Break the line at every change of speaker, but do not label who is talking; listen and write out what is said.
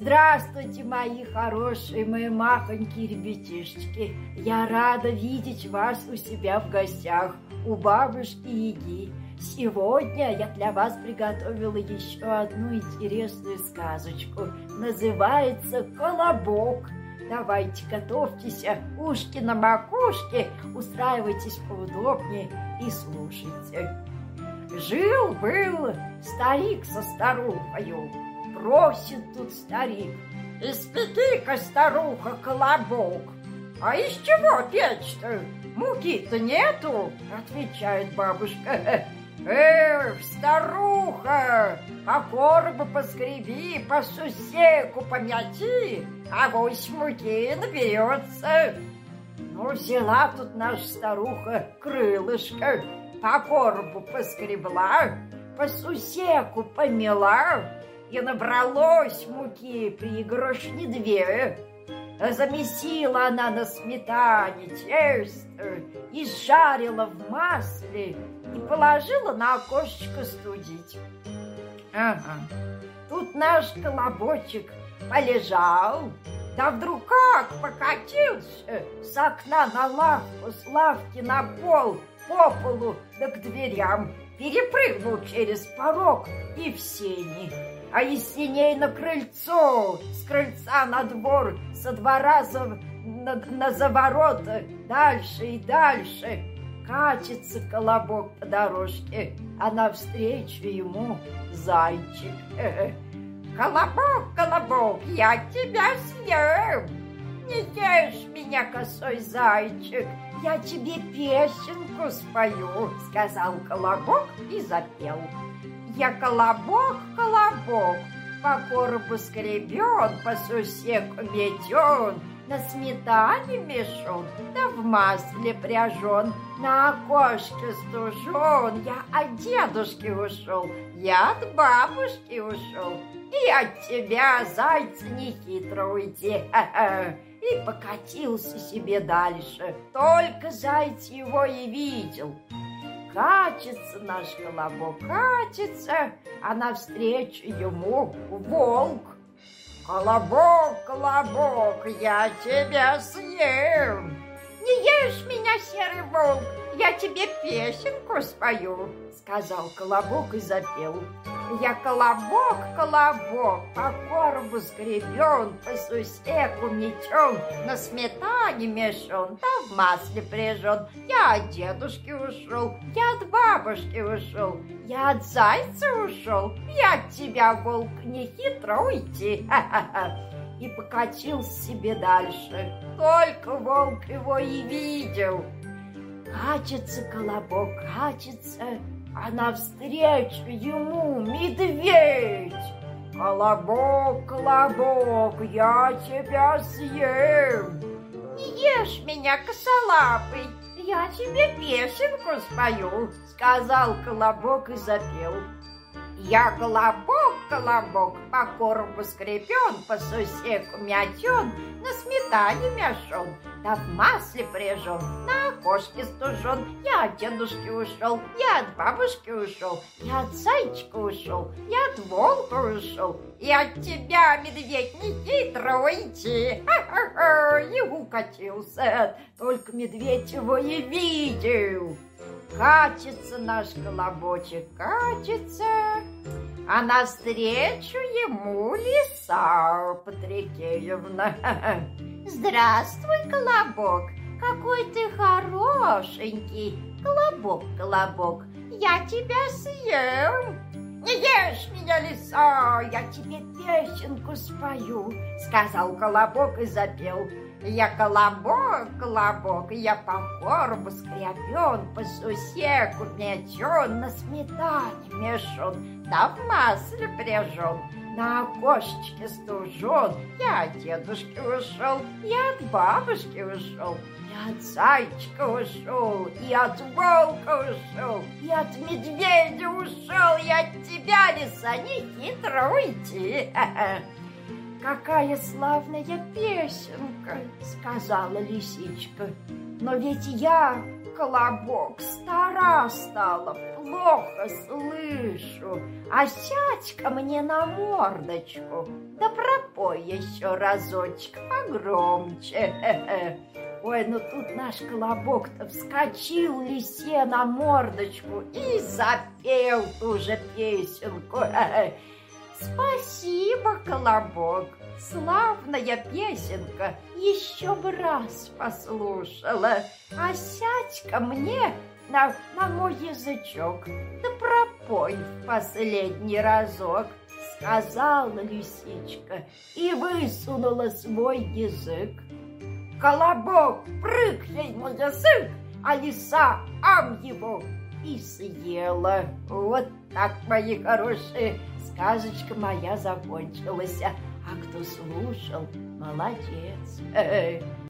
Здравствуйте, мои хорошие, мои махонькие ребятишечки. Я рада видеть вас у себя в гостях, у бабушки Яги. Сегодня я для вас приготовила еще одну интересную сказочку. Называется «Колобок». Давайте, готовьтесь, ушки на макушке, устраивайтесь поудобнее и слушайте. Жил-был старик со старухою, просит тут старик. Испеки-ка, старуха, колобок. А из чего печь-то? Муки-то нету, отвечает бабушка. Эх, старуха, по коробу поскреби, по сусеку помяти, а вось муки наберется. Ну, взяла тут наша старуха крылышко, по коробу поскребла, по сусеку помела, и набралось муки пригоршни две. Замесила она на сметане тесто и жарила в масле, и положила на окошечко студить. Ага, тут наш колобочек полежал, да вдруг как покатился с окна на лавку, с лавки на пол, по полу, да к дверям, перепрыгнул через порог и в сени, а из сеней на крыльцо, с крыльца на двор, со двора за, на, на заворота, дальше и дальше, катится колобок по дорожке, а навстречу ему зайчик. Колобок, колобок, я тебя съем. Не ешь меня, косой зайчик, я тебе песенку спою, сказал колобок и запел. Я колобок, колобок, по коробу скребен, по сусеку метен, на сметане мешон, да в масле пряжен, на окошке стужен. Я от дедушки ушел, я от бабушки ушел, и от тебя, зайца, не хитро уйти. И покатился себе дальше, только зайц его и видел. Катится наш колобок, катится, а навстречу ему волк. Колобок, колобок, я тебя съем. Не ешь меня, серый волк, я тебе песенку спою, сказал колобок и запел. Я колобок, колобок, по коробу скребен, по сусеку мечом, на сметане мешон, да в масле прижен. Я от дедушки ушел, я от бабушки ушел, я от зайца ушел, я от тебя, волк, не хитро уйти. И покатился себе дальше, только волк его и видел. Катится колобок, катится, а навстречу ему медведь. Колобок, колобок, я тебя съем. Не ешь меня, косолапый, я тебе песенку спою, сказал колобок и запел. Я колобок, колобок, по коробу скрепен, по сусеку мятен, на сметане мяшен, да в масле прижен, на окошке стужен. Я от дедушки ушел, я от бабушки ушел, я от зайчика ушел, я от волка ушел, и от тебя, медведь, не хитро уйти. И укатился, только медведь его и видел. Катится наш колобочек, катится, а навстречу ему лиса Патрикеевна. Здравствуй, колобок, какой ты хорошенький. Колобок, колобок, я тебя съем. Не ешь меня, лиса, я тебе песенку спою, сказал колобок и запел. Я колобок, колобок, я по коробу скребен, по сусеку мечен, на сметане мешен, да в масле пряжен, на окошечке стужен. Я от дедушки ушел, я от бабушки ушел, я от зайчика ушел, и от волка ушел, и от медведя ушел, и от тебя, лиса, не хитро уйти. «Какая славная песенка!» — сказала лисичка. «Но ведь я колобок, стара стала, плохо слышу. А сядь ко мне на мордочку, да пропой еще разочек погромче. Ой, ну тут наш колобок-то вскочил лисе на мордочку и запел ту же песенку. Спасибо, колобок, славная песенка, еще бы раз послушала. А сядь ко мне на, на мой язычок, да пропой в последний разок, сказала лисичка и высунула свой язык. Колобок прыг ей на язык, а лиса ам его и съела. Вот так, мои хорошие, сказочка моя закончилась. А кто слушал, молодец.